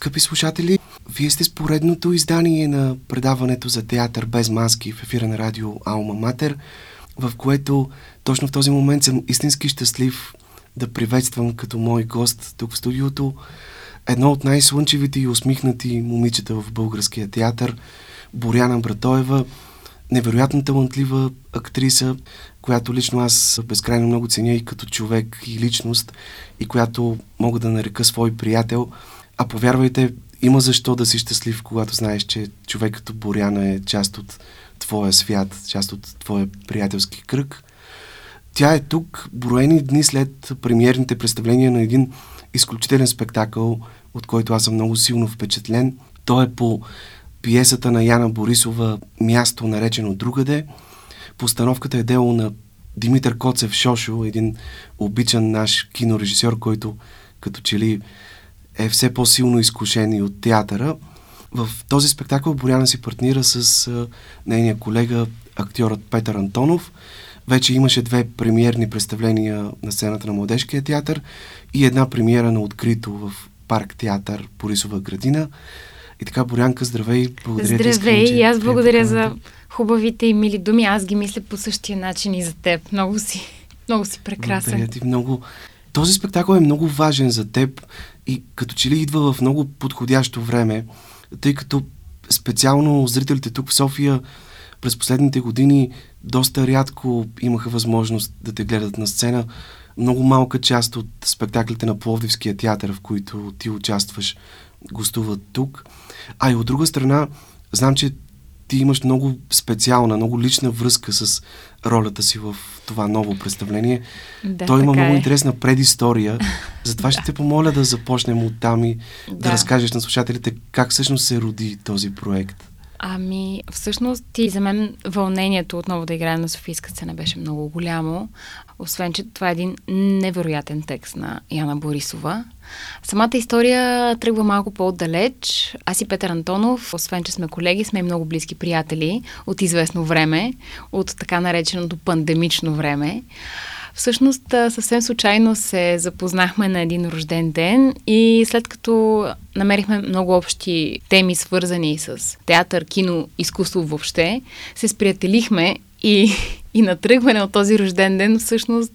Скъпи слушатели, вие сте с поредното издание на предаването за театър без маски в ефира на радио Алма Матер, в което точно в този момент съм истински щастлив да приветствам като мой гост тук в студиото едно от най-слънчевите и усмихнати момичета в българския театър, Боряна Братоева, невероятно талантлива актриса, която лично аз безкрайно много ценя и като човек и личност, и която мога да нарека свой приятел. А повярвайте, има защо да си щастлив, когато знаеш, че човек като Боряна е част от твоя свят, част от твоя приятелски кръг. Тя е тук, броени дни след премиерните представления на един изключителен спектакъл, от който аз съм много силно впечатлен. Той е по пиесата на Яна Борисова «Място наречено другаде». Постановката е дело на Димитър Коцев Шошо, един обичан наш кинорежисьор, който като че ли е все по-силно изкушен и от театъра. В този спектакъл Боряна си партнира с а, нейния колега, актьорът Петър Антонов. Вече имаше две премиерни представления на сцената на Младежкия театър и една премиера на открито в парк театър Борисова градина. И така, Борянка, здравей! Благодаря здравей! Ти, и аз благодаря за хубавите и мили думи. Аз ги мисля по същия начин и за теб. Много си, много си прекрасен. Благодаря ти много. Този спектакъл е много важен за теб и като че ли идва в много подходящо време, тъй като специално зрителите тук в София през последните години доста рядко имаха възможност да те гледат на сцена. Много малка част от спектаклите на Пловдивския театър, в които ти участваш, гостуват тук. А и от друга страна, знам, че ти имаш много специална, много лична връзка с ролята си в това ново представление. Да, Той има много е. интересна предистория. Затова ще те помоля да започнем от там и да. да разкажеш на слушателите как всъщност се роди този проект. Ами, всъщност и за мен вълнението отново да играя на Софийска сцена беше много голямо. Освен, че това е един невероятен текст на Яна Борисова. Самата история тръгва малко по-отдалеч. Аз и Петър Антонов, освен, че сме колеги, сме и много близки приятели от известно време, от така нареченото пандемично време. Всъщност, съвсем случайно се запознахме на един рожден ден и след като намерихме много общи теми, свързани с театър, кино, изкуство въобще, се сприятелихме и, и на тръгване от този рожден ден всъщност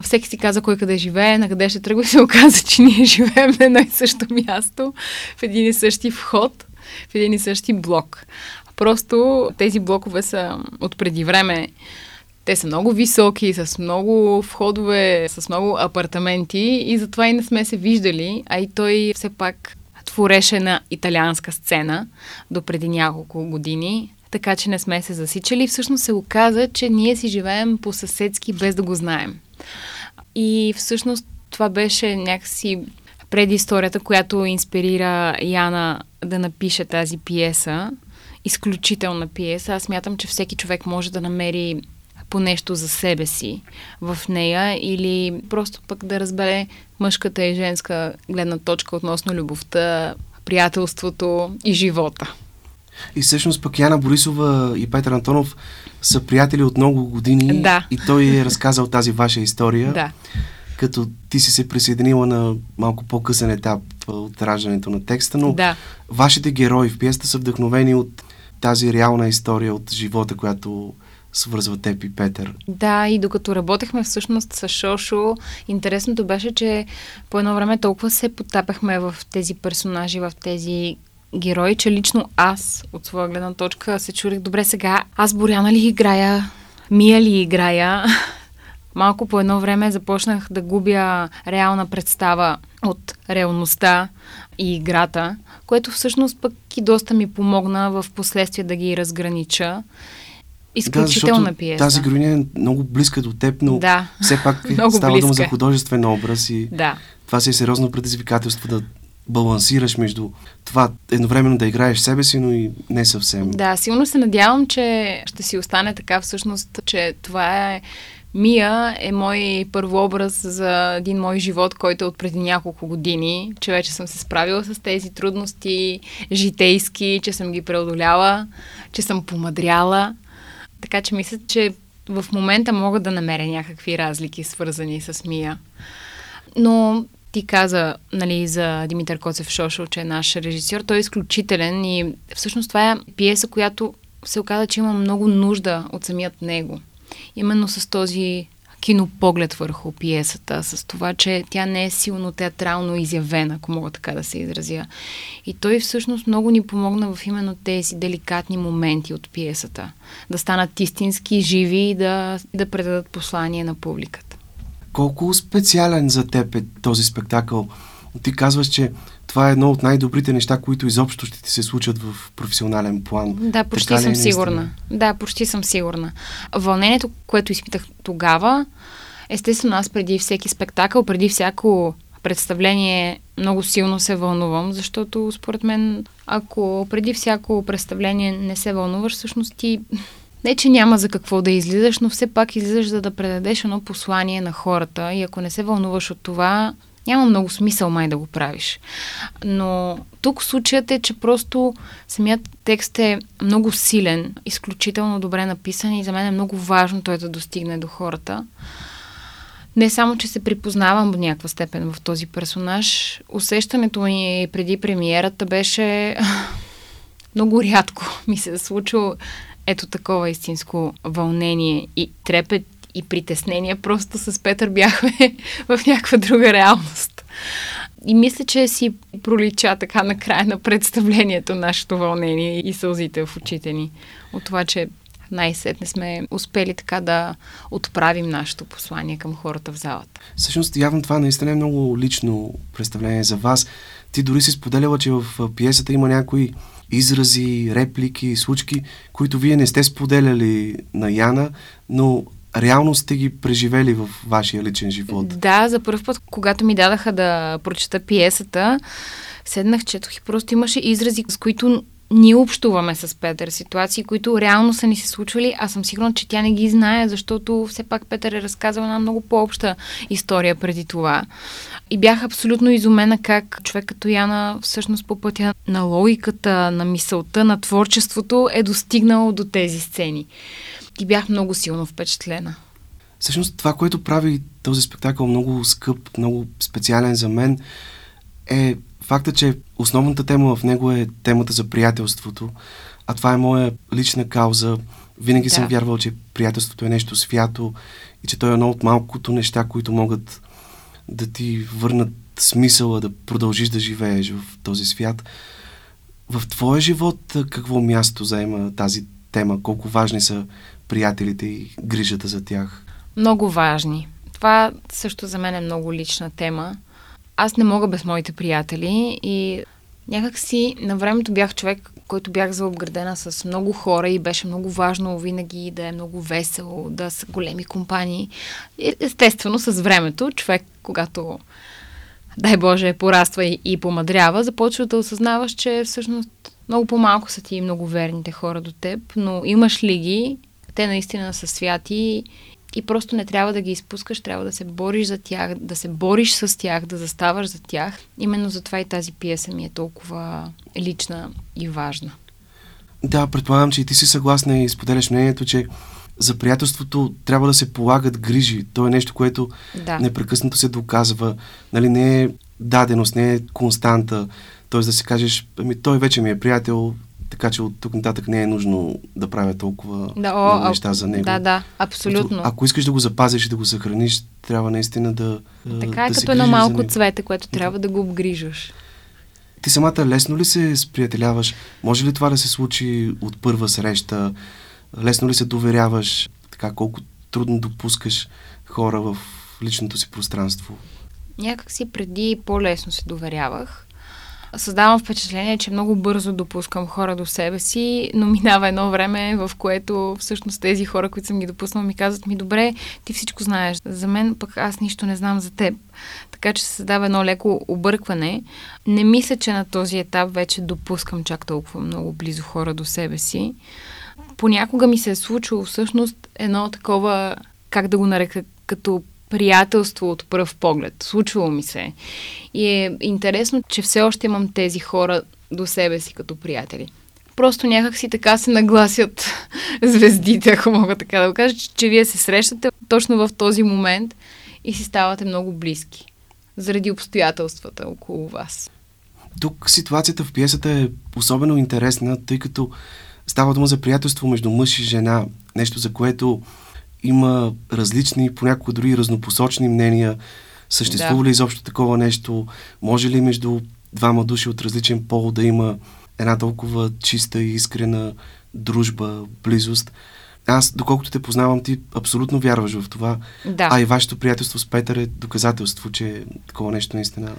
всеки си каза кой къде живее, на къде ще тръгва и се оказа, че ние живеем на едно и също място, в един и същи вход, в един и същи блок. Просто тези блокове са от преди време те са много високи, с много входове, с много апартаменти и затова и не сме се виждали, а и той все пак твореше на италианска сцена до преди няколко години, така че не сме се засичали. Всъщност се оказа, че ние си живеем по съседски без да го знаем. И всъщност това беше някакси предисторията, която инспирира Яна да напише тази пиеса. Изключителна пиеса. Аз мятам, че всеки човек може да намери по нещо за себе си в нея или просто пък да разбере мъжката и женска гледна точка относно любовта, приятелството и живота. И всъщност пък Яна Борисова и Петър Антонов са приятели от много години. Да. И той е разказал тази ваша история. Да. Като ти си се присъединила на малко по-късен етап от раждането на текста, но да. вашите герои в пиеста са вдъхновени от тази реална история от живота, която свързва теб и Петър. Да, и докато работехме всъщност с Шошо, интересното беше, че по едно време толкова се потапяхме в тези персонажи, в тези герои, че лично аз, от своя гледна точка, се чурих, добре сега, аз Боряна ли играя, Мия ли играя, малко по едно време започнах да губя реална представа от реалността и играта, което всъщност пък и доста ми помогна в последствие да ги разгранича. Изключителна да, пиеса. Тази героиня е много близка до теб, но да. все пак става дума за художествен образ и да. това си е сериозно предизвикателство да балансираш между това едновременно да играеш себе си, но и не съвсем. Да, силно се надявам, че ще си остане така всъщност, че това е Мия е мой първообраз за един мой живот, който е от преди няколко години, че вече съм се справила с тези трудности житейски, че съм ги преодоляла, че съм помадряла. Така че мисля, че в момента мога да намеря някакви разлики, свързани с Мия. Но ти каза нали, за Димитър Коцев Шошо, че е наш режисьор, той е изключителен и всъщност това е пиеса, която се оказа, че има много нужда от самият него. Именно с този кинопоглед върху пиесата, с това, че тя не е силно театрално изявена, ако мога така да се изразя. И той всъщност много ни помогна в именно тези деликатни моменти от пиесата. Да станат истински, живи и да, да предадат послание на публиката. Колко специален за теб е този спектакъл? Ти казваш, че това е едно от най-добрите неща, които изобщо ще ти се случат в професионален план. Да, почти така е съм е сигурна. Да, почти съм сигурна. Вълнението, което изпитах тогава, естествено аз преди всеки спектакъл, преди всяко представление много силно се вълнувам, защото според мен, ако преди всяко представление не се вълнуваш, всъщност ти не, че няма за какво да излизаш, но все пак излизаш за да предадеш едно послание на хората и ако не се вълнуваш от това, няма много смисъл май да го правиш. Но тук случаят е, че просто самият текст е много силен, изключително добре написан и за мен е много важно той да достигне до хората. Не само, че се припознавам до някаква степен в този персонаж, усещането ми преди премиерата беше много рядко ми се е случило ето такова истинско вълнение и трепет и притеснения. Просто с Петър бяхме в някаква друга реалност. И мисля, че си пролича така на края на представлението нашето вълнение и сълзите в очите ни. От това, че най-сетне сме успели така да отправим нашето послание към хората в залата. Всъщност, явно това наистина е много лично представление за вас. Ти дори си споделяла, че в пиесата има някои изрази, реплики, случки, които вие не сте споделяли на Яна, но реално сте ги преживели в вашия личен живот. Да, за първ път, когато ми дадаха да прочета пиесата, седнах, четох и просто имаше изрази, с които ние общуваме с Петър, ситуации, които реално са ни се случвали, аз съм сигурна, че тя не ги знае, защото все пак Петър е разказал една много по-обща история преди това. И бях абсолютно изумена как човек като Яна всъщност по пътя на логиката, на мисълта, на творчеството е достигнал до тези сцени. И бях много силно впечатлена. Всъщност това, което прави този спектакъл много скъп, много специален за мен, е факта, че основната тема в него е темата за приятелството, а това е моя лична кауза. Винаги да. съм вярвал, че приятелството е нещо свято и че то е едно от малкото неща, които могат да ти върнат смисъла да продължиш да живееш в този свят. В твоя живот какво място заема тази тема? Колко важни са приятелите и грижата за тях? Много важни. Това също за мен е много лична тема. Аз не мога без моите приятели и някак си на времето бях човек, който бях заобградена с много хора и беше много важно винаги да е много весело, да са големи компании. Естествено, с времето, човек, когато дай Боже, пораства и, и помадрява, започва да осъзнаваш, че всъщност много по-малко са ти много верните хора до теб, но имаш ли ги, те наистина са святи и просто не трябва да ги изпускаш, трябва да се бориш за тях, да се бориш с тях, да заставаш за тях. Именно затова и тази пиеса ми е толкова лична и важна. Да, предполагам, че и ти си съгласна и споделяш мнението, че за приятелството трябва да се полагат грижи. То е нещо, което да. непрекъснато се доказва. Нали, не е даденост, не е константа. Тоест да си кажеш, ами той вече ми е приятел, така че от тук нататък не е нужно да правя толкова да, о, много неща за него. Да, да, абсолютно. Ако, ако искаш да го запазиш и да го съхраниш, трябва наистина да. Така е да като едно малко цвете, което трябва да го обгрижаш. Ти самата лесно ли се сприятеляваш? Може ли това да се случи от първа среща? Лесно ли се доверяваш? Така, колко трудно допускаш хора в личното си пространство? Някак си преди по-лесно се доверявах създавам впечатление, че много бързо допускам хора до себе си, но минава едно време, в което всъщност тези хора, които съм ги допуснал, ми казват ми, добре, ти всичко знаеш. За мен пък аз нищо не знам за теб. Така че се създава едно леко объркване. Не мисля, че на този етап вече допускам чак толкова много близо хора до себе си. Понякога ми се е случило всъщност едно такова, как да го нарека, като приятелство от пръв поглед. Случвало ми се. И е интересно, че все още имам тези хора до себе си като приятели. Просто някак си така се нагласят звездите, ако мога така да го кажа, че, че вие се срещате точно в този момент и си ставате много близки. заради обстоятелствата около вас. Тук ситуацията в пиесата е особено интересна, тъй като става дума за приятелство между мъж и жена, нещо за което има различни, понякога дори разнопосочни мнения. Съществува да. ли изобщо такова нещо? Може ли между двама души от различен пол да има една толкова чиста и искрена дружба, близост? Аз, доколкото те познавам, ти абсолютно вярваш в това. Да. А и вашето приятелство с Петър е доказателство, че такова нещо наистина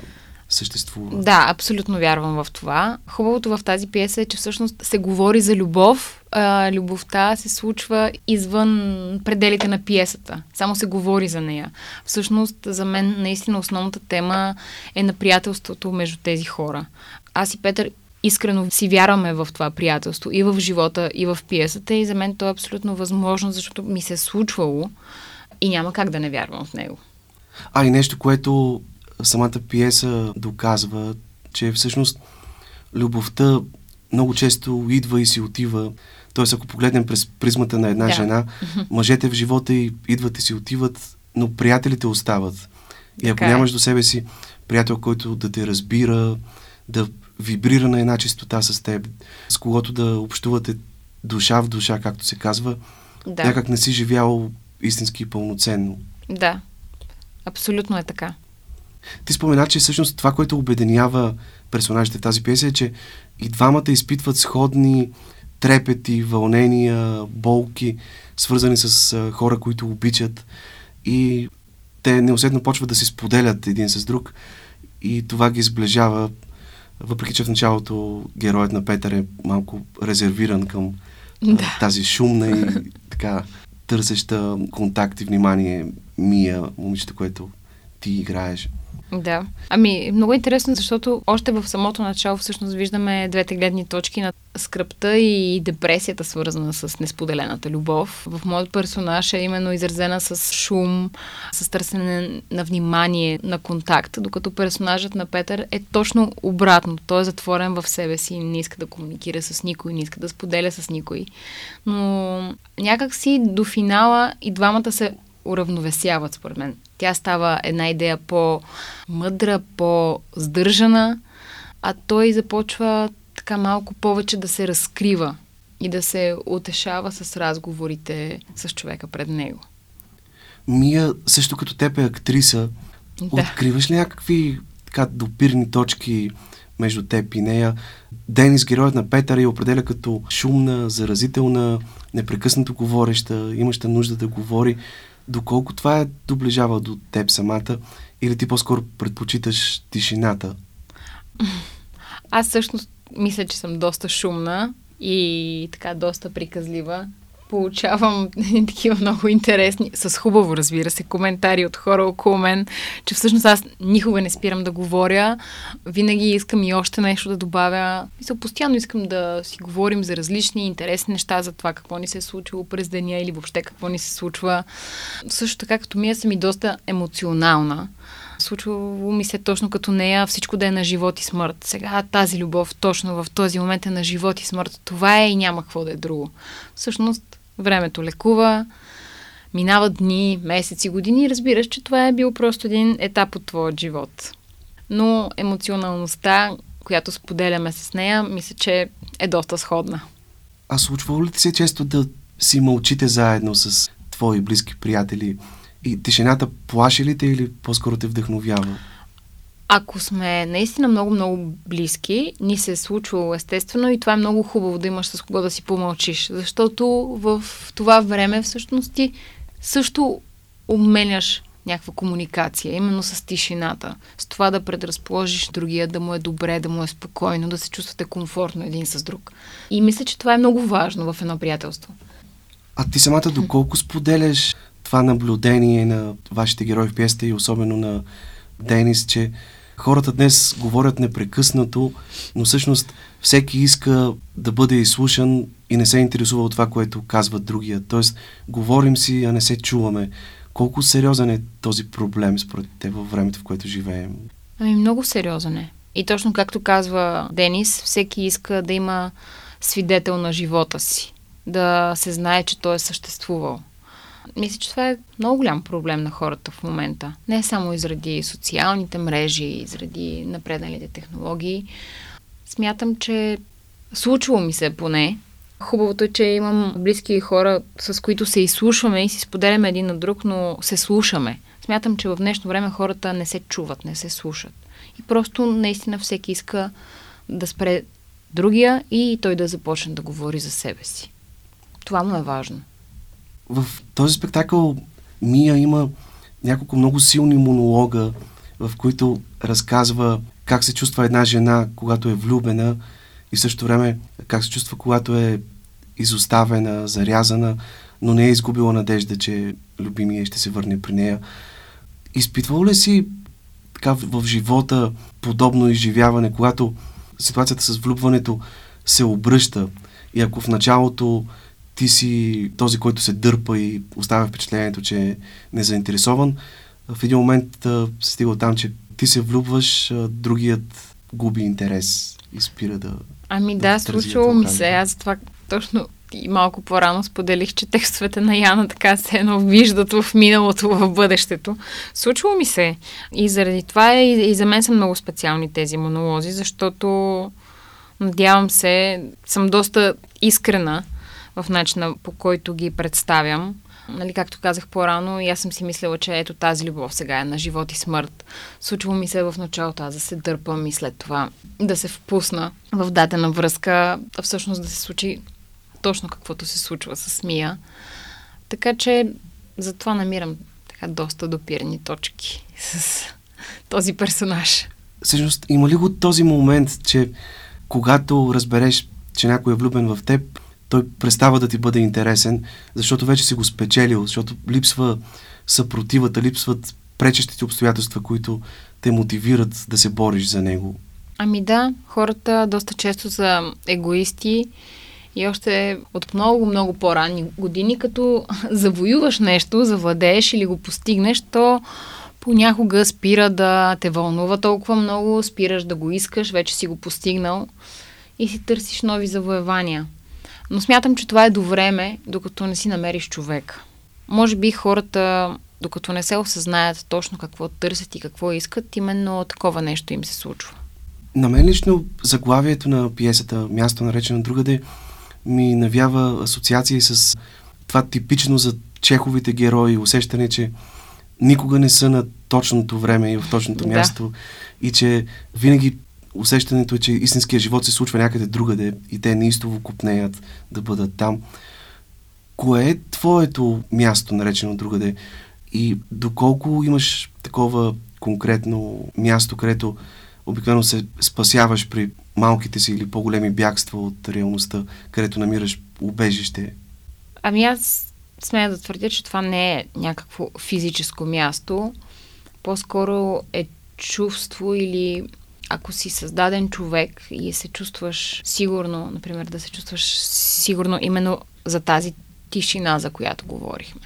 съществува. Да, абсолютно вярвам в това. Хубавото в тази пиеса е, че всъщност се говори за любов. А, любовта се случва извън пределите на пиесата. Само се говори за нея. Всъщност, за мен наистина основната тема е на приятелството между тези хора. Аз и Петър искрено си вярваме в това приятелство и в живота, и в пиесата и за мен то е абсолютно възможно, защото ми се е случвало и няма как да не вярвам в него. А и нещо, което самата пиеса доказва, че всъщност любовта много често идва и си отива. Тоест, ако погледнем през призмата на една да. жена, мъжете в живота й идват и си отиват, но приятелите остават. И ако така е. нямаш до себе си приятел, който да те разбира, да вибрира на една чистота с теб, с когото да общувате душа в душа, както се казва, да. някак не си живял истински и пълноценно. Да, абсолютно е така. Ти спомена, че всъщност това, което обединява персонажите в тази пиеса е, че и двамата изпитват сходни трепети, вълнения, болки, свързани с а, хора, които обичат и те неусетно почват да се споделят един с друг и това ги сближава, въпреки че в началото героят на Петър е малко резервиран към да. а, тази шумна и така търсеща контакт и внимание Мия, момичето, което ти играеш. Да. Ами, много интересно, защото още в самото начало всъщност виждаме двете гледни точки на скръпта и депресията, свързана с несподелената любов. В моят персонаж е именно изразена с шум, с търсене на внимание, на контакт, докато персонажът на Петър е точно обратно. Той е затворен в себе си, не иска да комуникира с никой, не иска да споделя с никой. Но някак си до финала и двамата се уравновесяват, според мен. Тя става една идея по-мъдра, по-здържана, а той започва така малко повече да се разкрива и да се утешава с разговорите с човека пред него. Мия, също като теб е актриса, да. откриваш ли някакви така допирни точки между теб и нея? Денис, героят на Петър, я определя като шумна, заразителна, непрекъснато говореща, имаща нужда да говори. Доколко това е доближава до теб самата или ти по-скоро предпочиташ тишината? Аз всъщност мисля, че съм доста шумна и така доста приказлива получавам такива много интересни, с хубаво, разбира се, коментари от хора около мен, че всъщност аз никога не спирам да говоря. Винаги искам и още нещо да добавя. Мисля, постоянно искам да си говорим за различни интересни неща, за това какво ни се е случило през деня или въобще какво ни се случва. Също така, като ми съм и доста емоционална. Случвало ми се точно като нея всичко да е на живот и смърт. Сега тази любов точно в този момент е на живот и смърт. Това е и няма какво да е друго. Всъщност Времето лекува, минават дни, месеци, години и разбираш, че това е бил просто един етап от твоят живот. Но емоционалността, която споделяме с нея, мисля, че е доста сходна. А случва ли ти се често да си мълчите заедно с твои близки приятели и тишината плаши ли те или по-скоро те вдъхновява? Ако сме наистина много-много близки, ни се е случвало естествено и това е много хубаво да имаш с кого да си помълчиш, защото в това време всъщност ти също обменяш някаква комуникация, именно с тишината, с това да предразположиш другия, да му е добре, да му е спокойно, да се чувствате комфортно един с друг. И мисля, че това е много важно в едно приятелство. А ти самата доколко споделяш това наблюдение на вашите герои в пиесата и особено на Денис, че Хората днес говорят непрекъснато, но всъщност всеки иска да бъде изслушан и не се интересува от това, което казват другия. Тоест, говорим си, а не се чуваме. Колко сериозен е този проблем според те във времето, в което живеем? Ами много сериозен е. И точно както казва Денис, всеки иска да има свидетел на живота си. Да се знае, че той е съществувал. Мисля, че това е много голям проблем на хората в момента. Не само и заради социалните мрежи, и заради напредналите технологии. Смятам, че случило ми се поне. Хубавото е, че имам близки хора, с които се изслушваме и си споделяме един на друг, но се слушаме. Смятам, че в днешно време хората не се чуват, не се слушат. И просто наистина всеки иска да спре другия и той да започне да говори за себе си. Това му е важно. В този спектакъл Мия има няколко много силни монолога, в които разказва как се чувства една жена, когато е влюбена и в същото време как се чувства, когато е изоставена, зарязана, но не е изгубила надежда, че любимия ще се върне при нея. Изпитвал ли си така в, живота подобно изживяване, когато ситуацията с влюбването се обръща и ако в началото ти си този, който се дърпа и оставя впечатлението, че е незаинтересован, в един момент стига там, че ти се влюбваш, другият губи интерес и спира да. Ами да, случвало ми се. Аз това точно и малко по-рано споделих, че текстовете на Яна така се едно виждат в миналото, в бъдещето. Случвало ми се. И заради това и, и за мен са много специални тези монолози, защото надявам се, съм доста искрена в начина по който ги представям. Нали, както казах по-рано, и аз съм си мислила, че ето тази любов сега е на живот и смърт. Случва ми се в началото аз да се дърпам и след това да се впусна в дадена връзка, а всъщност да се случи точно каквото се случва с Мия. Така че затова намирам така доста допирани точки с този персонаж. Всъщност, има ли го този момент, че когато разбереш, че някой е влюбен в теб, той престава да ти бъде интересен, защото вече си го спечелил, защото липсва съпротивата, липсват пречещите обстоятелства, които те мотивират да се бориш за него. Ами да, хората доста често са егоисти и още от много, много по-ранни години, като завоюваш нещо, завладееш или го постигнеш, то понякога спира да те вълнува толкова много, спираш да го искаш, вече си го постигнал и си търсиш нови завоевания. Но смятам, че това е до време, докато не си намериш човек. Може би хората, докато не се осъзнаят точно какво търсят и какво искат, именно такова нещо им се случва. На мен лично заглавието на пиесата Място наречено другаде ми навява асоциации с това типично за чеховите герои, усещане, че никога не са на точното време и в точното да. място и че винаги усещането е, че истинският живот се случва някъде другаде и те неистово купнеят да бъдат там. Кое е твоето място, наречено другаде? И доколко имаш такова конкретно място, където обикновено се спасяваш при малките си или по-големи бягства от реалността, където намираш убежище? Ами аз смея да твърдя, че това не е някакво физическо място. По-скоро е чувство или ако си създаден човек и се чувстваш сигурно, например, да се чувстваш сигурно именно за тази тишина, за която говорихме.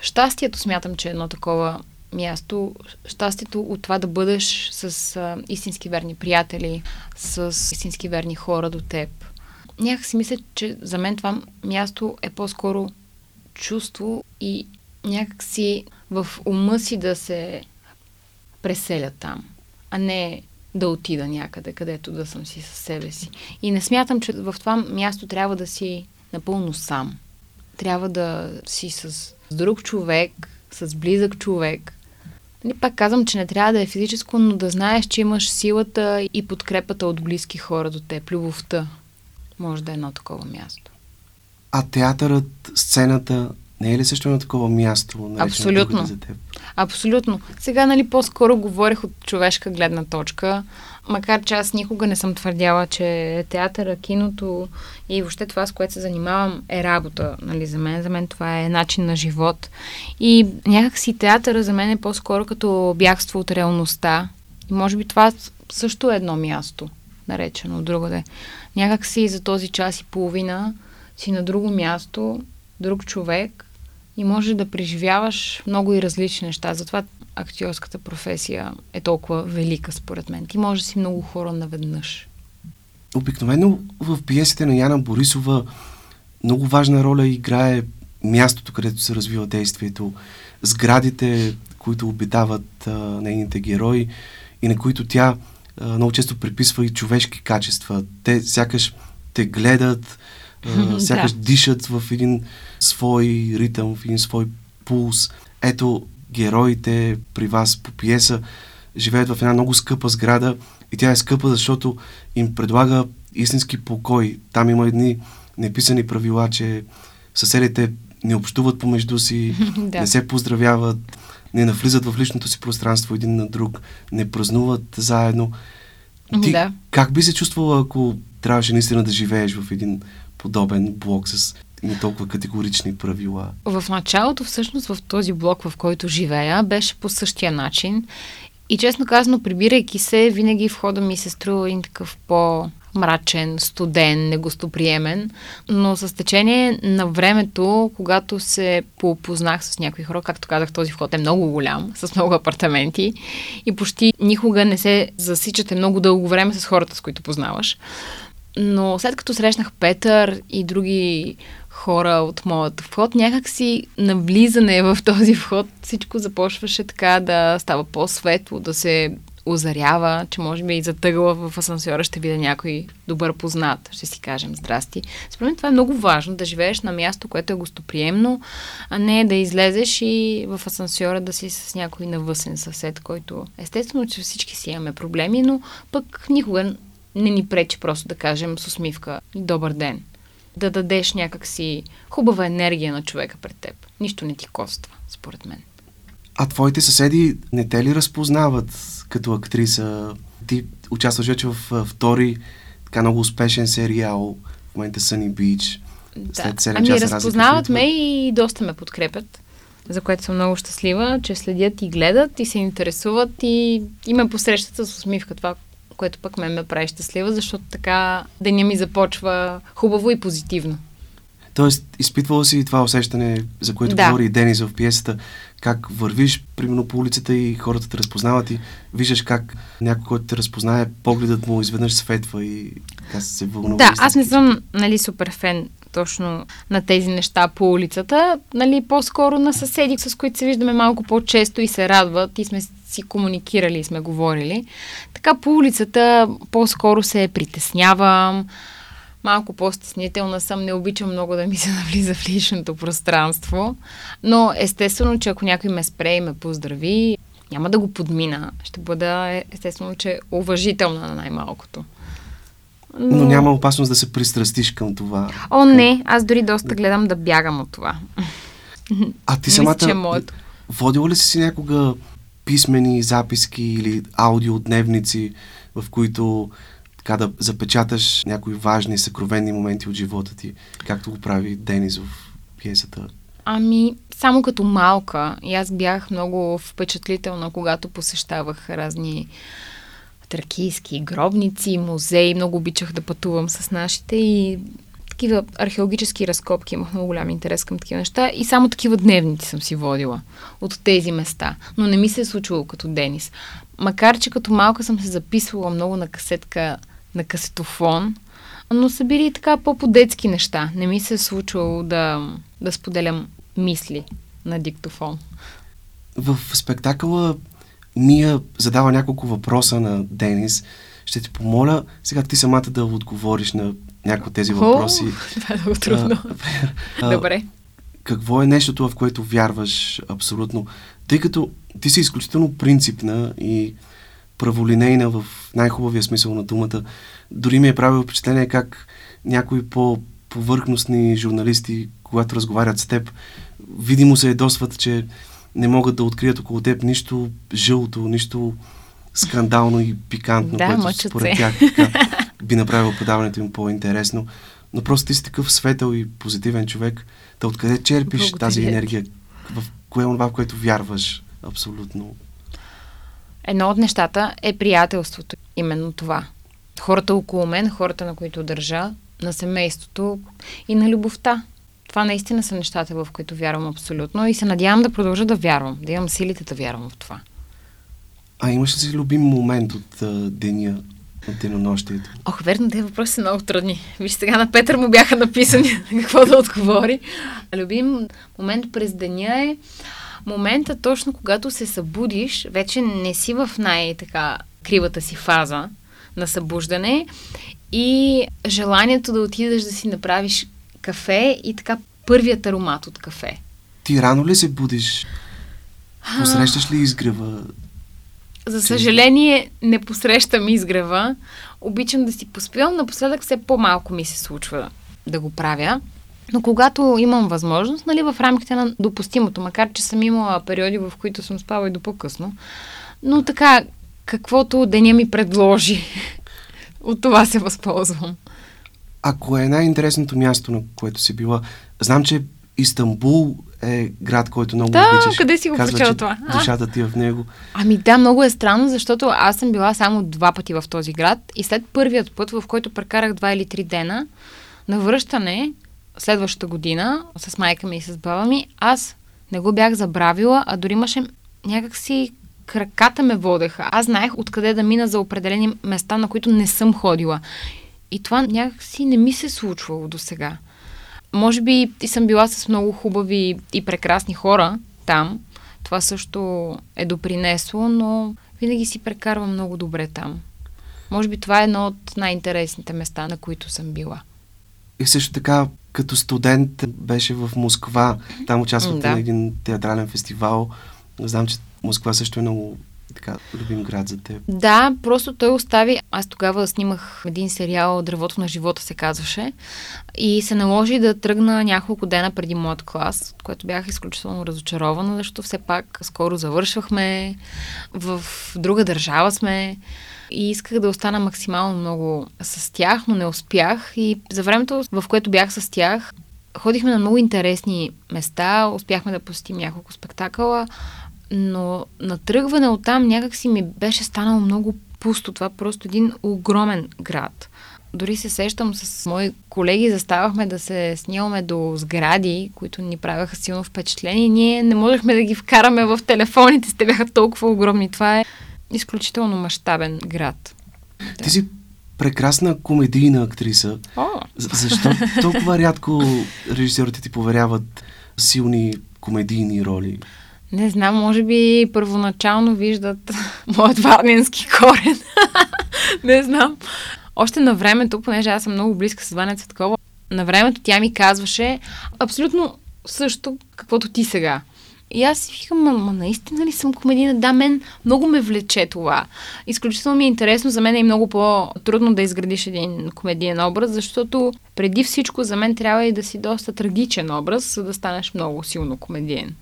Щастието смятам, че е едно такова място, щастието от това да бъдеш с а, истински верни приятели, с истински верни хора до теб. Някак си мисля, че за мен това място е по-скоро чувство и някак си в ума си да се преселя там, а не да отида някъде, където да съм си със себе си. И не смятам, че в това място трябва да си напълно сам. Трябва да си с друг човек, с близък човек, Нали, пак казвам, че не трябва да е физическо, но да знаеш, че имаш силата и подкрепата от близки хора до теб, любовта. Може да е едно такова място. А театърът, сцената, не е ли също на такова място? Абсолютно. За теб? Абсолютно. Сега, нали, по-скоро говорих от човешка гледна точка, макар че аз никога не съм твърдяла, че театъра, киното и въобще това, с което се занимавам, е работа, нали, за мен. За мен това е начин на живот. И някакси театъра за мен е по-скоро като бягство от реалността. И може би това също е едно място, наречено от другаде. Някак си за този час и половина си на друго място, друг човек и може да преживяваш много и различни неща. Затова актьорската професия е толкова велика, според мен. Ти може да си много хора наведнъж. Обикновено в пиесите на Яна Борисова много важна роля играе мястото, където се развива действието, сградите, които обитават а, нейните герои и на които тя а, много често приписва и човешки качества. Те сякаш те гледат, а, сякаш да. дишат в един свой ритъм, в един свой пулс. Ето, героите при вас по пиеса живеят в една много скъпа сграда и тя е скъпа, защото им предлага истински покой. Там има едни неписани правила, че съседите не общуват помежду си, да. не се поздравяват, не навлизат в личното си пространство един на друг, не празнуват заедно. Ти да. как би се чувствала, ако трябваше наистина да живееш в един подобен блок с не толкова категорични правила? В началото, всъщност, в този блок, в който живея, беше по същия начин. И честно казано, прибирайки се, винаги входа ми се струва един такъв по мрачен, студен, негостоприемен, но с течение на времето, когато се поопознах с някои хора, както казах, този вход е много голям, с много апартаменти и почти никога не се засичате много дълго време с хората, с които познаваш. Но след като срещнах Петър и други хора от моят вход, някакси навлизане в този вход всичко започваше така да става по-светло, да се озарява, че може би и затъгла в асансьора ще видя някой добър познат, ще си кажем здрасти. Според мен това е много важно, да живееш на място, което е гостоприемно, а не да излезеш и в асансьора да си с някой навъсен съсед, който естествено, че всички си имаме проблеми, но пък никога не ни пречи просто да кажем с усмивка добър ден. Да дадеш някакси хубава енергия на човека пред теб. Нищо не ти коства, според мен. А твоите съседи не те ли разпознават като актриса? Ти участваш вече в втори така много успешен сериал, в момента Sunny Beach. Да. След 7 ами часа разпознават ме и доста ме подкрепят, за което съм много щастлива, че следят и гледат и се интересуват и, и ме посрещат с усмивка. Това, което пък ме ме прави щастлива, защото така деня ми започва хубаво и позитивно. Тоест, изпитвала си това усещане, за което да. говори и Денис в пиесата, как вървиш, примерно по улицата и хората те разпознават и виждаш как някой, който те разпознае, погледът му изведнъж светва и така се вълнува. Да, аз не съм нали, супер фен точно на тези неща по улицата, нали, по-скоро на съседи, с които се виждаме малко по-често и се радват и сме си комуникирали и сме говорили. Така по улицата по-скоро се притеснявам, малко по-стеснителна съм, не обичам много да ми се навлиза в личното пространство, но естествено, че ако някой ме спре и ме поздрави, няма да го подмина. Ще бъда естествено, че уважителна на най-малкото. Но... Но няма опасност да се пристрастиш към това. О, не, аз дори доста гледам да бягам от това. А ти самата Мисля, че е водила ли си някога писмени записки или аудиодневници, в които така да запечаташ някои важни, съкровенни моменти от живота ти, както го прави Денис в пиесата? Ами, само като малка. И аз бях много впечатлителна, когато посещавах разни тракийски гробници, музеи. Много обичах да пътувам с нашите и такива археологически разкопки. Имах много голям интерес към такива неща и само такива дневници съм си водила от тези места. Но не ми се е случило като Денис. Макар, че като малка съм се записвала много на касетка на касетофон, но са били така по-по-детски неща. Не ми се е случвало да, да споделям мисли на диктофон. В спектакъла Мия задава няколко въпроса на Денис. Ще ти помоля сега ти самата да отговориш на някои от тези въпроси. О, това е много трудно. А, Добре. Какво е нещото, в което вярваш абсолютно? Тъй като ти си изключително принципна и праволинейна в най-хубавия смисъл на думата. Дори ми е правило впечатление как някои по-повърхностни журналисти, когато разговарят с теб, видимо се ядосват, че не могат да открият около теб нищо жълто, нищо скандално и пикантно, да, което според тях така, би направило подаването им по-интересно. Но просто ти си такъв светъл и позитивен човек. Да откъде черпиш Благодаря. тази енергия? В кое е това, в което вярваш абсолютно? Едно от нещата е приятелството. Именно това. Хората около мен, хората на които държа, на семейството и на любовта. Това наистина са нещата, в които вярвам абсолютно и се надявам да продължа да вярвам, да имам силите да вярвам в това. А имаш ли си любим момент от а, деня? Денонощието? Ох, верно, тези въпроси са много трудни. Виж, сега на Петър му бяха написани какво да отговори. Любим момент през деня е момента точно когато се събудиш, вече не си в най-така кривата си фаза на събуждане и желанието да отидеш да си направиш кафе и така първият аромат от кафе. Ти рано ли се будиш? Посрещаш ли изгрева? За съжаление, не посрещам изгрева. Обичам да си поспивам. Напоследък все по-малко ми се случва да го правя. Но когато имам възможност, нали, в рамките на допустимото, макар че съм имала периоди, в които съм спала и до по-късно, но така, каквото деня ми предложи, от това се възползвам. Ако е най-интересното място, на което си била, знам, че Истанбул е град, който много да, обичаш. къде си го Казва, прочела че това? Душата ти е в него. Ами да, много е странно, защото аз съм била само два пъти в този град и след първият път, в който прекарах два или три дена, на връщане следващата година с майка ми и с баба ми, аз не го бях забравила, а дори имаше някакси краката ме водеха. Аз знаех откъде да мина за определени места, на които не съм ходила. И това някакси не ми се случвало до сега. Може би и съм била с много хубави и прекрасни хора там. Това също е допринесло, но винаги си прекарвам много добре там. Може би това е едно от най-интересните места, на които съм била. И също така, като студент беше в Москва. Там участвахте Да. на един театрален фестивал. Знам, че Москва също е много така, любим град за теб. Да, просто той остави. Аз тогава снимах един сериал Дървото на живота се казваше. И се наложи да тръгна няколко дена преди моят клас, което бях изключително разочарована, защото все пак скоро завършвахме, в друга държава сме. И исках да остана максимално много с тях, но не успях. И за времето, в което бях с тях, ходихме на много интересни места, успяхме да посетим няколко спектакъла, но на тръгване от там някак си ми беше станало много пусто. Това е просто един огромен град. Дори се сещам с мои колеги, заставахме да се снимаме до сгради, които ни правяха силно впечатление. Ние не можехме да ги вкараме в телефоните, те бяха толкова огромни. Това е изключително мащабен град. Ти си прекрасна комедийна актриса. О, Защо толкова рядко режисьорите ти поверяват силни комедийни роли? Не знам, може би първоначално виждат моят варненски корен. не знам. Още на времето, понеже аз съм много близка с Ваня Цветкова, на времето тя ми казваше абсолютно също, каквото ти сега. И аз си викам, ма, наистина ли съм комедийна? Да, мен много ме влече това. Изключително ми е интересно, за мен е много по-трудно да изградиш един комедиен образ, защото преди всичко за мен трябва и да си доста трагичен образ, за да станеш много силно комедиен.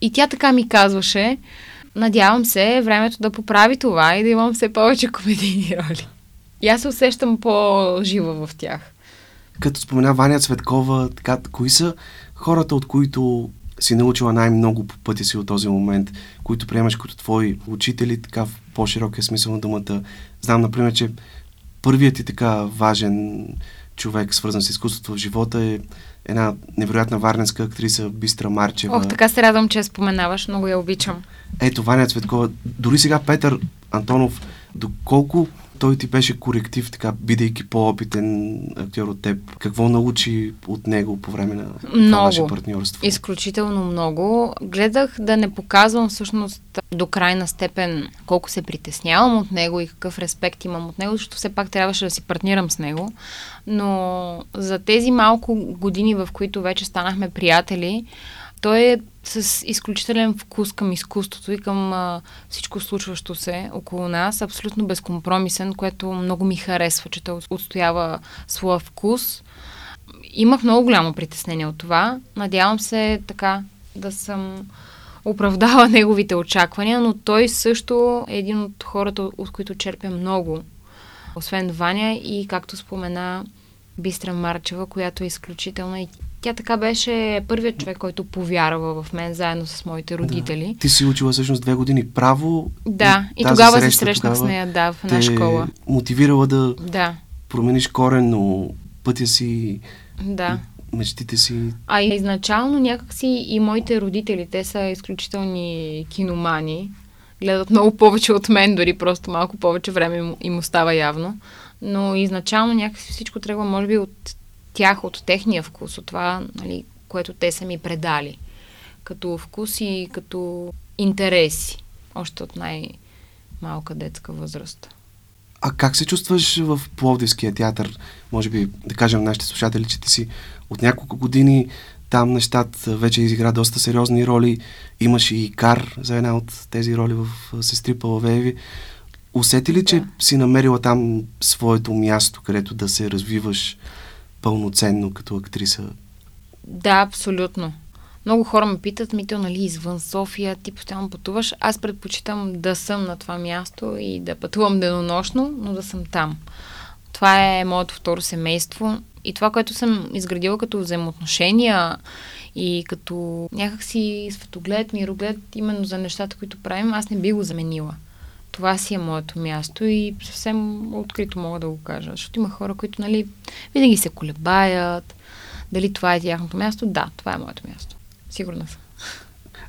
И тя така ми казваше, надявам се времето да поправи това и да имам все повече комедийни роли. И аз се усещам по-жива в тях. Като спомена Ваня Цветкова, така, кои са хората, от които си научила най-много по пътя си от този момент, които приемаш като твои учители, така в по-широкия смисъл на думата. Знам, например, че първият ти така важен човек, свързан с изкуството в живота е една невероятна варненска актриса Бистра Марчева. Ох, така се радвам, че я споменаваш. Много я обичам. Ето, Ваня Цветкова. Дори сега Петър Антонов, доколко той ти беше коректив, така, бидейки по-опитен актьор от теб? Какво научи от него по време на това Много. ваше партньорство? Изключително много. Гледах да не показвам всъщност до крайна степен колко се притеснявам от него и какъв респект имам от него, защото все пак трябваше да си партнирам с него. Но за тези малко години, в които вече станахме приятели, той е с изключителен вкус към изкуството и към а, всичко случващо се около нас, абсолютно безкомпромисен, което много ми харесва, че той отстоява своя вкус. Имах много голямо притеснение от това. Надявам се така да съм оправдава неговите очаквания, но той също е един от хората, от които черпя много. Освен Ваня и, както спомена, Бистра Марчева, която е изключителна и тя така беше първият човек, който повярва в мен, заедно с моите родители. Ти си учила всъщност две години право. Да, и тази тогава се среща срещнах с нея, да, в една школа. мотивирала да Да, промениш коренно пътя си, да. мечтите си. А и изначално някакси и моите родители, те са изключителни киномани гледат много повече от мен, дори просто малко повече време им, им остава явно. Но изначално някакси всичко тръгва, може би, от тях, от техния вкус, от това, нали, което те са ми предали. Като вкус и като интереси. Още от най-малка детска възраст. А как се чувстваш в Пловдивския театър? Може би да кажем нашите слушатели, че ти си от няколко години там нещата вече изигра доста сериозни роли. Имаш и кар за една от тези роли в Сестри Палавееви. Усети ли, че да. си намерила там своето място, където да се развиваш пълноценно като актриса? Да, абсолютно. Много хора ме питат, Мител, нали, извън София, ти постоянно пътуваш. Аз предпочитам да съм на това място и да пътувам денонощно, но да съм там. Това е моето второ семейство и това, което съм изградила като взаимоотношения и като някакси светоглед, мироглед, именно за нещата, които правим, аз не би го заменила. Това си е моето място и съвсем открито мога да го кажа. Защото има хора, които, нали, винаги се колебаят. Дали това е тяхното място? Да, това е моето място. Сигурна съм.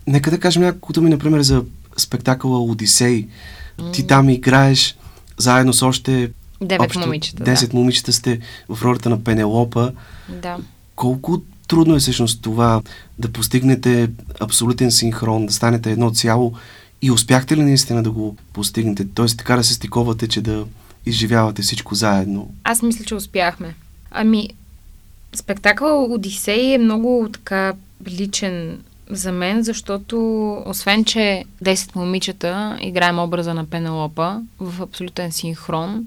Нека да кажем няколко думи, например, за спектакъла Одисей. Mm. Ти там играеш заедно с още Девет общо, момичета. Десет да. момичета сте в ролята на Пенелопа. Да. Колко трудно е всъщност това да постигнете абсолютен синхрон, да станете едно цяло и успяхте ли наистина да го постигнете? Тоест така да се стиковате, че да изживявате всичко заедно? Аз мисля, че успяхме. Ами, спектакъл Одисей е много така личен за мен, защото освен, че 10 момичета играем образа на Пенелопа в абсолютен синхрон,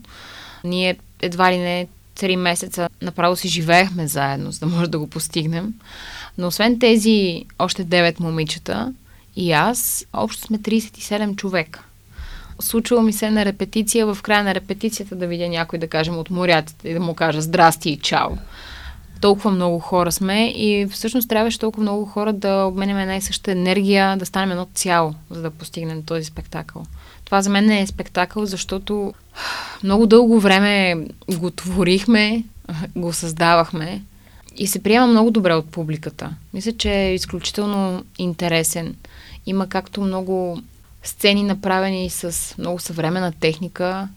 ние едва ли не 3 месеца направо си живеехме заедно, за да може да го постигнем. Но освен тези още 9 момичета и аз, общо сме 37 човека. Случвало ми се на репетиция, в края на репетицията да видя някой, да кажем, от морятите и да му кажа здрасти и чао толкова много хора сме и всъщност трябваше толкова много хора да обменяме една и съща енергия, да станем едно цяло, за да постигнем този спектакъл. Това за мен е спектакъл, защото много дълго време го творихме, го създавахме и се приема много добре от публиката. Мисля, че е изключително интересен. Има както много сцени направени с много съвременна техника,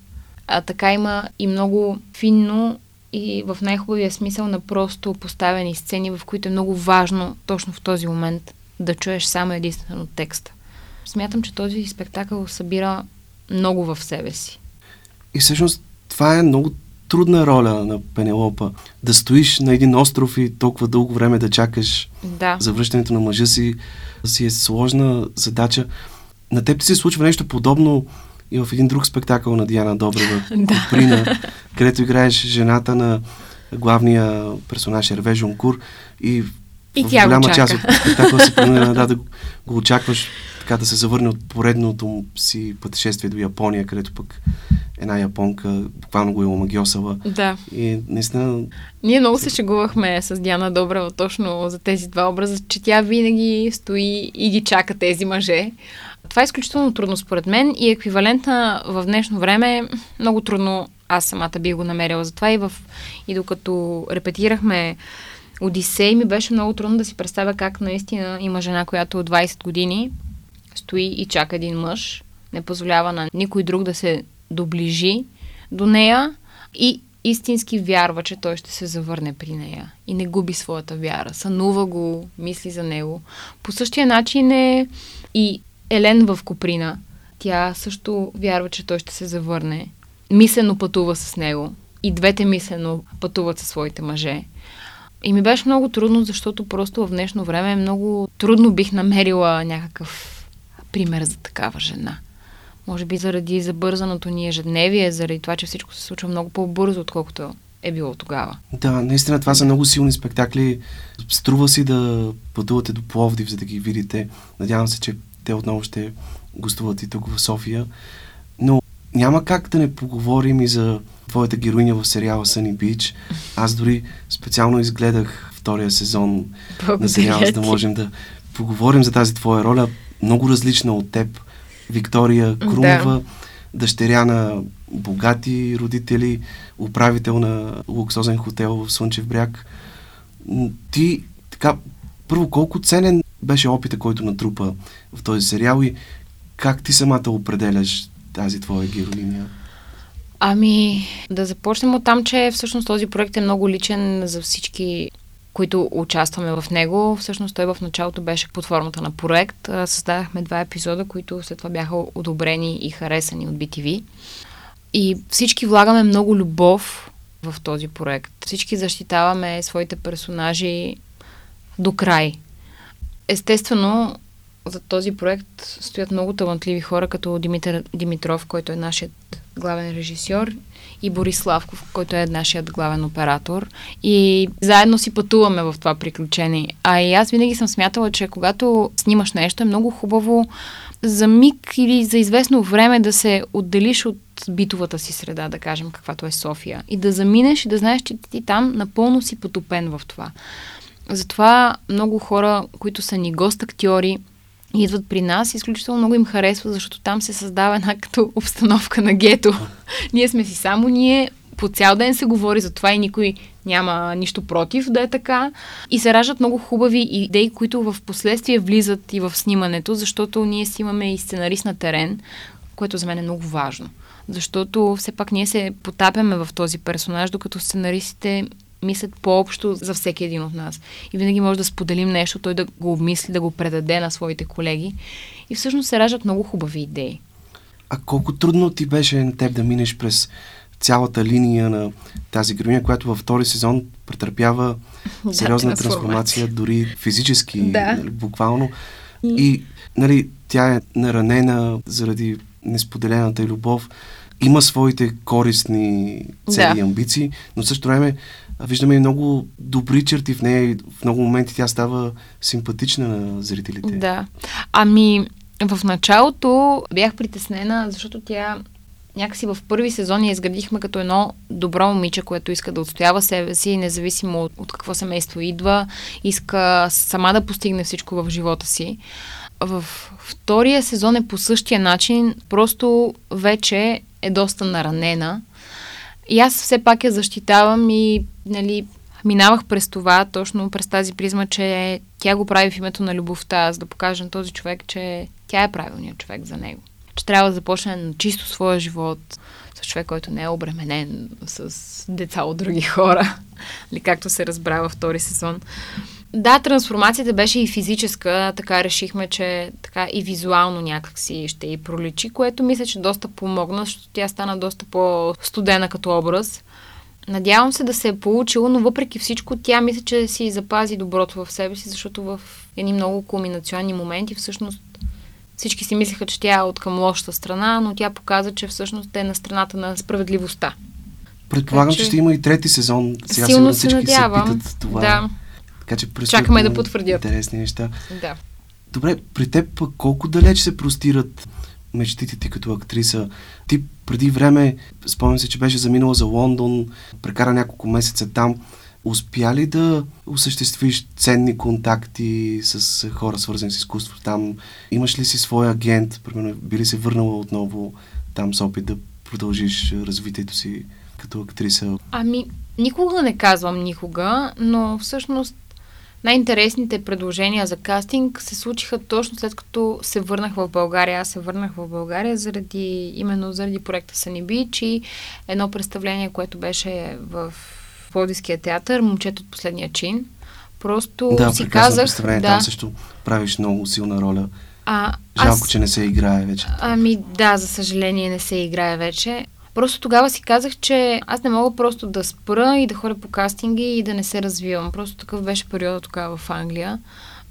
а така има и много финно и в най-хубавия смисъл на просто поставени сцени, в които е много важно точно в този момент да чуеш само единствено текста. Смятам, че този спектакъл събира много в себе си. И всъщност това е много трудна роля на Пенелопа. Да стоиш на един остров и толкова дълго време да чакаш да. завръщането на мъжа си, си е сложна задача. На теб ти се случва нещо подобно и в един друг спектакъл на Диана Добрева, Куприна, където играеш жената на главния персонаж Ерве Жонкур и, и в голяма част от спектакъла си принудена да, да го очакваш така да се завърне от поредното си пътешествие до Япония, където пък една японка буквално го е омагиосала. Да. И наистина... Ние много се шегувахме с Диана Добрева точно за тези два образа, че тя винаги стои и ги чака тези мъже. Това е изключително трудно според мен и еквивалентна в днешно време много трудно аз самата би го намерила. Затова и, в, и докато репетирахме Одисей ми беше много трудно да си представя как наистина има жена, която от 20 години стои и чака един мъж, не позволява на никой друг да се доближи до нея и истински вярва, че той ще се завърне при нея и не губи своята вяра. Сънува го, мисли за него. По същия начин е и Елен в Коприна. Тя също вярва, че той ще се завърне. Мислено пътува с него. И двете мислено пътуват със своите мъже. И ми беше много трудно, защото просто в днешно време много трудно бих намерила някакъв пример за такава жена. Може би заради забързаното ни ежедневие, заради това, че всичко се случва много по-бързо, отколкото е било тогава. Да, наистина това са много силни спектакли. Струва си да пътувате до Пловдив, за да ги видите. Надявам се, че те отново ще гостуват и тук в София. Но няма как да не поговорим и за твоята героиня в сериала Sunny Beach. Аз дори специално изгледах втория сезон Благодаря на сериала, за да можем да поговорим за тази твоя роля много различна от теб. Виктория Крумова, да. дъщеря на богати родители, управител на луксозен хотел в Слънчев бряг. Ти, така, първо, колко ценен беше опита, който натрупа в този сериал и Как ти самата определяш тази твоя героиня? Ами, да започнем от там, че всъщност този проект е много личен за всички които участваме в него. Всъщност той в началото беше под формата на проект. Създадахме два епизода, които след това бяха одобрени и харесани от BTV. И всички влагаме много любов в този проект. Всички защитаваме своите персонажи до край. Естествено, за този проект стоят много талантливи хора, като Димитър Димитров, който е нашият главен режисьор, и Борис Славков, който е нашият главен оператор. И заедно си пътуваме в това приключение. А и аз винаги съм смятала, че когато снимаш нещо, е много хубаво за миг или за известно време да се отделиш от битовата си среда, да кажем, каквато е София. И да заминеш и да знаеш, че ти там напълно си потопен в това. Затова много хора, които са ни гост-актьори, идват при нас, изключително много им харесва, защото там се създава една като обстановка на гето. ние сме си само ние, по цял ден се говори за това и никой няма нищо против да е така. И се раждат много хубави идеи, които в последствие влизат и в снимането, защото ние си имаме и сценарист на терен, което за мен е много важно. Защото все пак ние се потапяме в този персонаж, докато сценаристите мислят по-общо за всеки един от нас. И винаги може да споделим нещо, той да го обмисли, да го предаде на своите колеги. И всъщност се раждат много хубави идеи. А колко трудно ти беше на теб да минеш през цялата линия на тази героиня, която във втори сезон претърпява сериозна да, трансформация, дори физически, да. нали, буквално. И нали, тя е наранена заради несподелената любов. Има своите користни цели да. и амбиции, но в същото време виждаме и много добри черти в нея и в много моменти тя става симпатична на зрителите. Да. Ами, в началото бях притеснена, защото тя някакси в първи сезон я изградихме като едно добро момиче, което иска да отстоява себе си, независимо от, от какво семейство идва, иска сама да постигне всичко в живота си. В втория сезон е по същия начин, просто вече е доста наранена. И аз все пак я защитавам и нали, минавах през това, точно през тази призма, че тя го прави в името на любовта, за да покаже на този човек, че тя е правилният човек за него. Че трябва да започне на чисто своя живот с човек, който не е обременен с деца от други хора, или както се разбра във втори сезон. Да, трансформацията беше и физическа, така решихме, че така и визуално някакси ще и проличи, което мисля, че доста помогна, защото тя стана доста по-студена като образ. Надявам се да се е получило, но въпреки всичко тя мисля, че си запази доброто в себе си, защото в едни много кулминационни моменти всъщност всички си мислеха, че тя е от към лошата страна, но тя показа, че всъщност е на страната на справедливостта. Предполагам, така, че... че ще има и трети сезон. Сега силно се надявам. Се питат това. Да. Така че Чакаме да потвърдят. Интересни неща. Да. Добре, при теб колко далеч се простират мечтите ти като актриса? Ти преди време, спомням се, че беше заминала за Лондон, прекара няколко месеца там. Успя ли да осъществиш ценни контакти с хора, свързани с изкуство там? Имаш ли си свой агент? Примерно, би ли се върнала отново там с опит да продължиш развитието си като актриса? Ами, никога не казвам никога, но всъщност най-интересните предложения за кастинг се случиха точно след като се върнах в България. Аз се върнах в България заради, именно заради проекта Сани Бич и едно представление, което беше в Плодиския театър, момчето от последния чин. Просто да, си казах... Да, там също правиш много силна роля. А, Жалко, аз... че не се играе вече. Ами да, за съжаление не се играе вече. Просто тогава си казах, че аз не мога просто да спра и да ходя по кастинги и да не се развивам. Просто такъв беше периода тогава в Англия.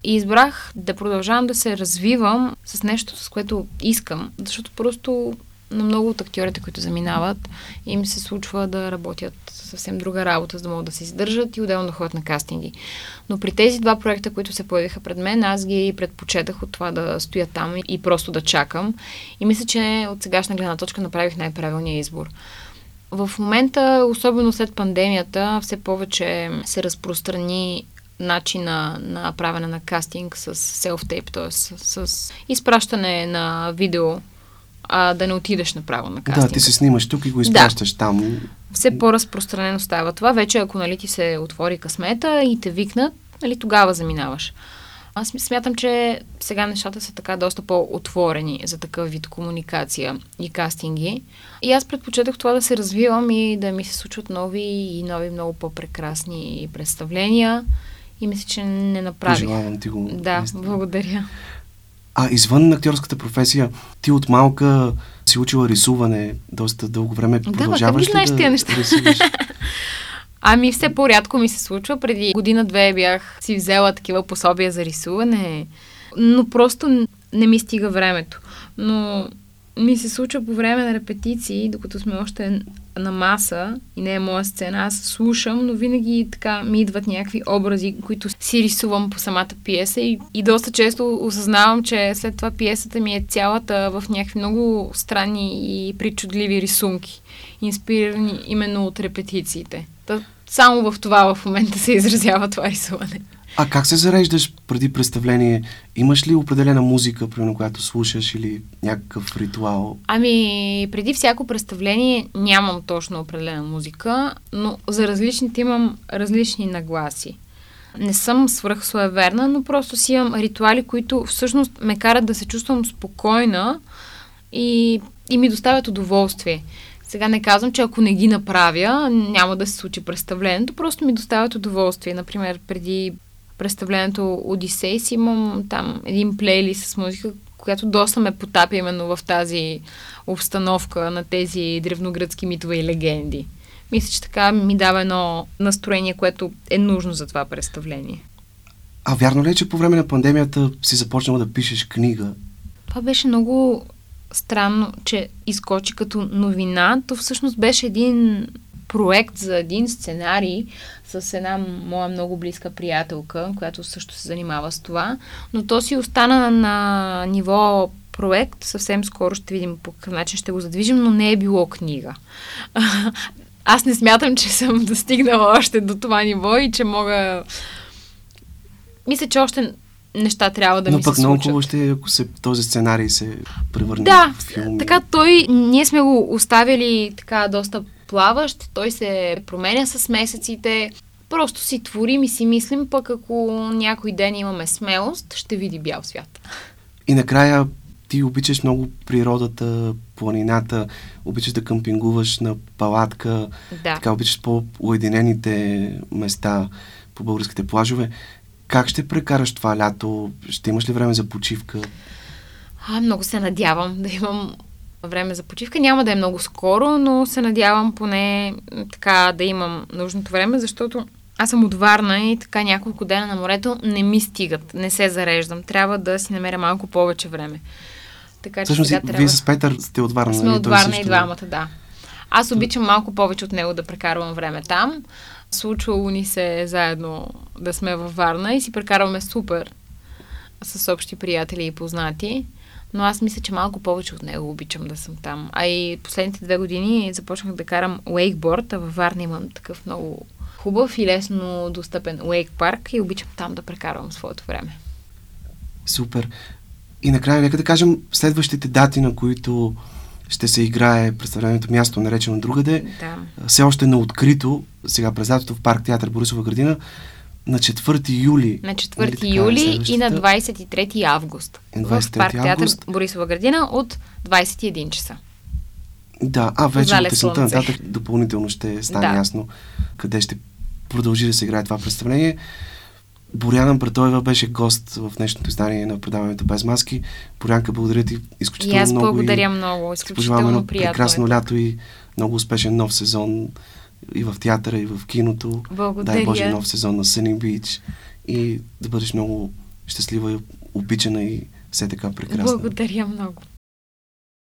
И избрах да продължавам да се развивам с нещо, с което искам. Защото просто на много от актьорите, които заминават, им се случва да работят съвсем друга работа, за да могат да се издържат и отделно да ходят на кастинги. Но при тези два проекта, които се появиха пред мен, аз ги предпочетах от това да стоя там и просто да чакам. И мисля, че от сегашна гледна точка направих най-правилния избор. В момента, особено след пандемията, все повече се разпространи начина на правене на кастинг с селф-тейп, т.е. С, изпращане на видео а да не отидеш направо на кастинг. Да, ти се снимаш тук и го изпращаш да. там. Все по-разпространено става това. Вече ако нали, ти се отвори късмета и те викнат, нали, тогава заминаваш. Аз смятам, че сега нещата са така доста по-отворени за такъв вид комуникация и кастинги. И аз предпочитах това да се развивам и да ми се случват нови и нови много по-прекрасни представления. И мисля, че не направих. Пожелавам ти го. Да, наистина. благодаря. А извън актьорската професия, ти от малка си учила рисуване доста дълго време. Да, Продължаваш ли да неща? рисуваш? Ами все по-рядко ми се случва. Преди година-две бях си взела такива пособия за рисуване, но просто не ми стига времето. Но ми се случва по време на репетиции, докато сме още на маса и не е моя сцена, аз слушам, но винаги така ми идват някакви образи, които си рисувам по самата пиеса и, и доста често осъзнавам, че след това пиесата ми е цялата в някакви много странни и причудливи рисунки, инспирирани именно от репетициите. Та, само в това в момента се изразява това рисуване. А как се зареждаш преди представление? Имаш ли определена музика, примерно, която слушаш или някакъв ритуал? Ами, преди всяко представление нямам точно определена музика, но за различните имам различни нагласи. Не съм свръх суеверна, но просто си имам ритуали, които всъщност ме карат да се чувствам спокойна и, и ми доставят удоволствие. Сега не казвам, че ако не ги направя, няма да се случи представлението, просто ми доставят удоволствие. Например, преди представлението Одисей си имам там един плейлист с музика, която доста ме потапя именно в тази обстановка на тези древногръцки митове и легенди. Мисля, че така ми дава едно настроение, което е нужно за това представление. А вярно ли е, че по време на пандемията си започнала да пишеш книга? Това беше много странно, че изкочи като новина. То всъщност беше един проект за един сценарий с една моя много близка приятелка, която също се занимава с това, но то си остана на ниво проект. Съвсем скоро ще видим по какъв начин ще го задвижим, но не е било книга. Аз не смятам, че съм достигнала още до това ниво и че мога... Мисля, че още неща трябва да Но ми пък се много хубаво ще е, ако се, този сценарий се превърне Да, в филм. така той, ние сме го оставили така доста плаващ, той се променя с месеците, просто си творим и си мислим, пък ако някой ден имаме смелост, ще види бял свят. И накрая ти обичаш много природата, планината, обичаш да къмпингуваш на палатка, Да. така обичаш по-уединените места по българските плажове. Как ще прекараш това лято? Ще имаш ли време за почивка? А, много се надявам да имам време за почивка. Няма да е много скоро, но се надявам поне така да имам нужното време, защото аз съм от Варна и така няколко дена на морето не ми стигат, не се зареждам. Трябва да си намеря малко повече време. Така че Всъщност, сега трябва... вие с Петър сте от Варна. Сме нали? от Той Варна също- и двамата, да. Аз обичам малко повече от него да прекарвам време там. Случвало ни се заедно да сме във Варна и си прекарваме супер с общи приятели и познати. Но аз мисля, че малко повече от него обичам да съм там. А и последните две години започнах да карам уейкборд, а във Варна имам такъв много хубав и лесно достъпен уейк парк и обичам там да прекарвам своето време. Супер. И накрая, нека да кажем следващите дати, на които ще се играе представлението място, наречено другаде. Да. Все още на открито, сега през лятото в парк театър Борисова градина, на 4 юли. На Нали 4 така е юли и на следващата? 23 август. На В 23 парк театър август. Борисова градина от 21 часа. Да, а вече от есента слънце. нататък допълнително ще стане Да. ясно къде ще продължи да се играе това представление. Боряна Братоева беше гост в днешното издание на предаването Без маски. Борянка, благодаря ти И изключително аз много. благодаря и много. ти пожелавам Изключително приятно. прекрасно е. лято и много успешен нов сезон и в театъра, и в киното. Благодаря. Дай Боже нов сезон на Sunny Beach и да бъдеш много щастлива и обичана и все така прекрасна. Благодаря много.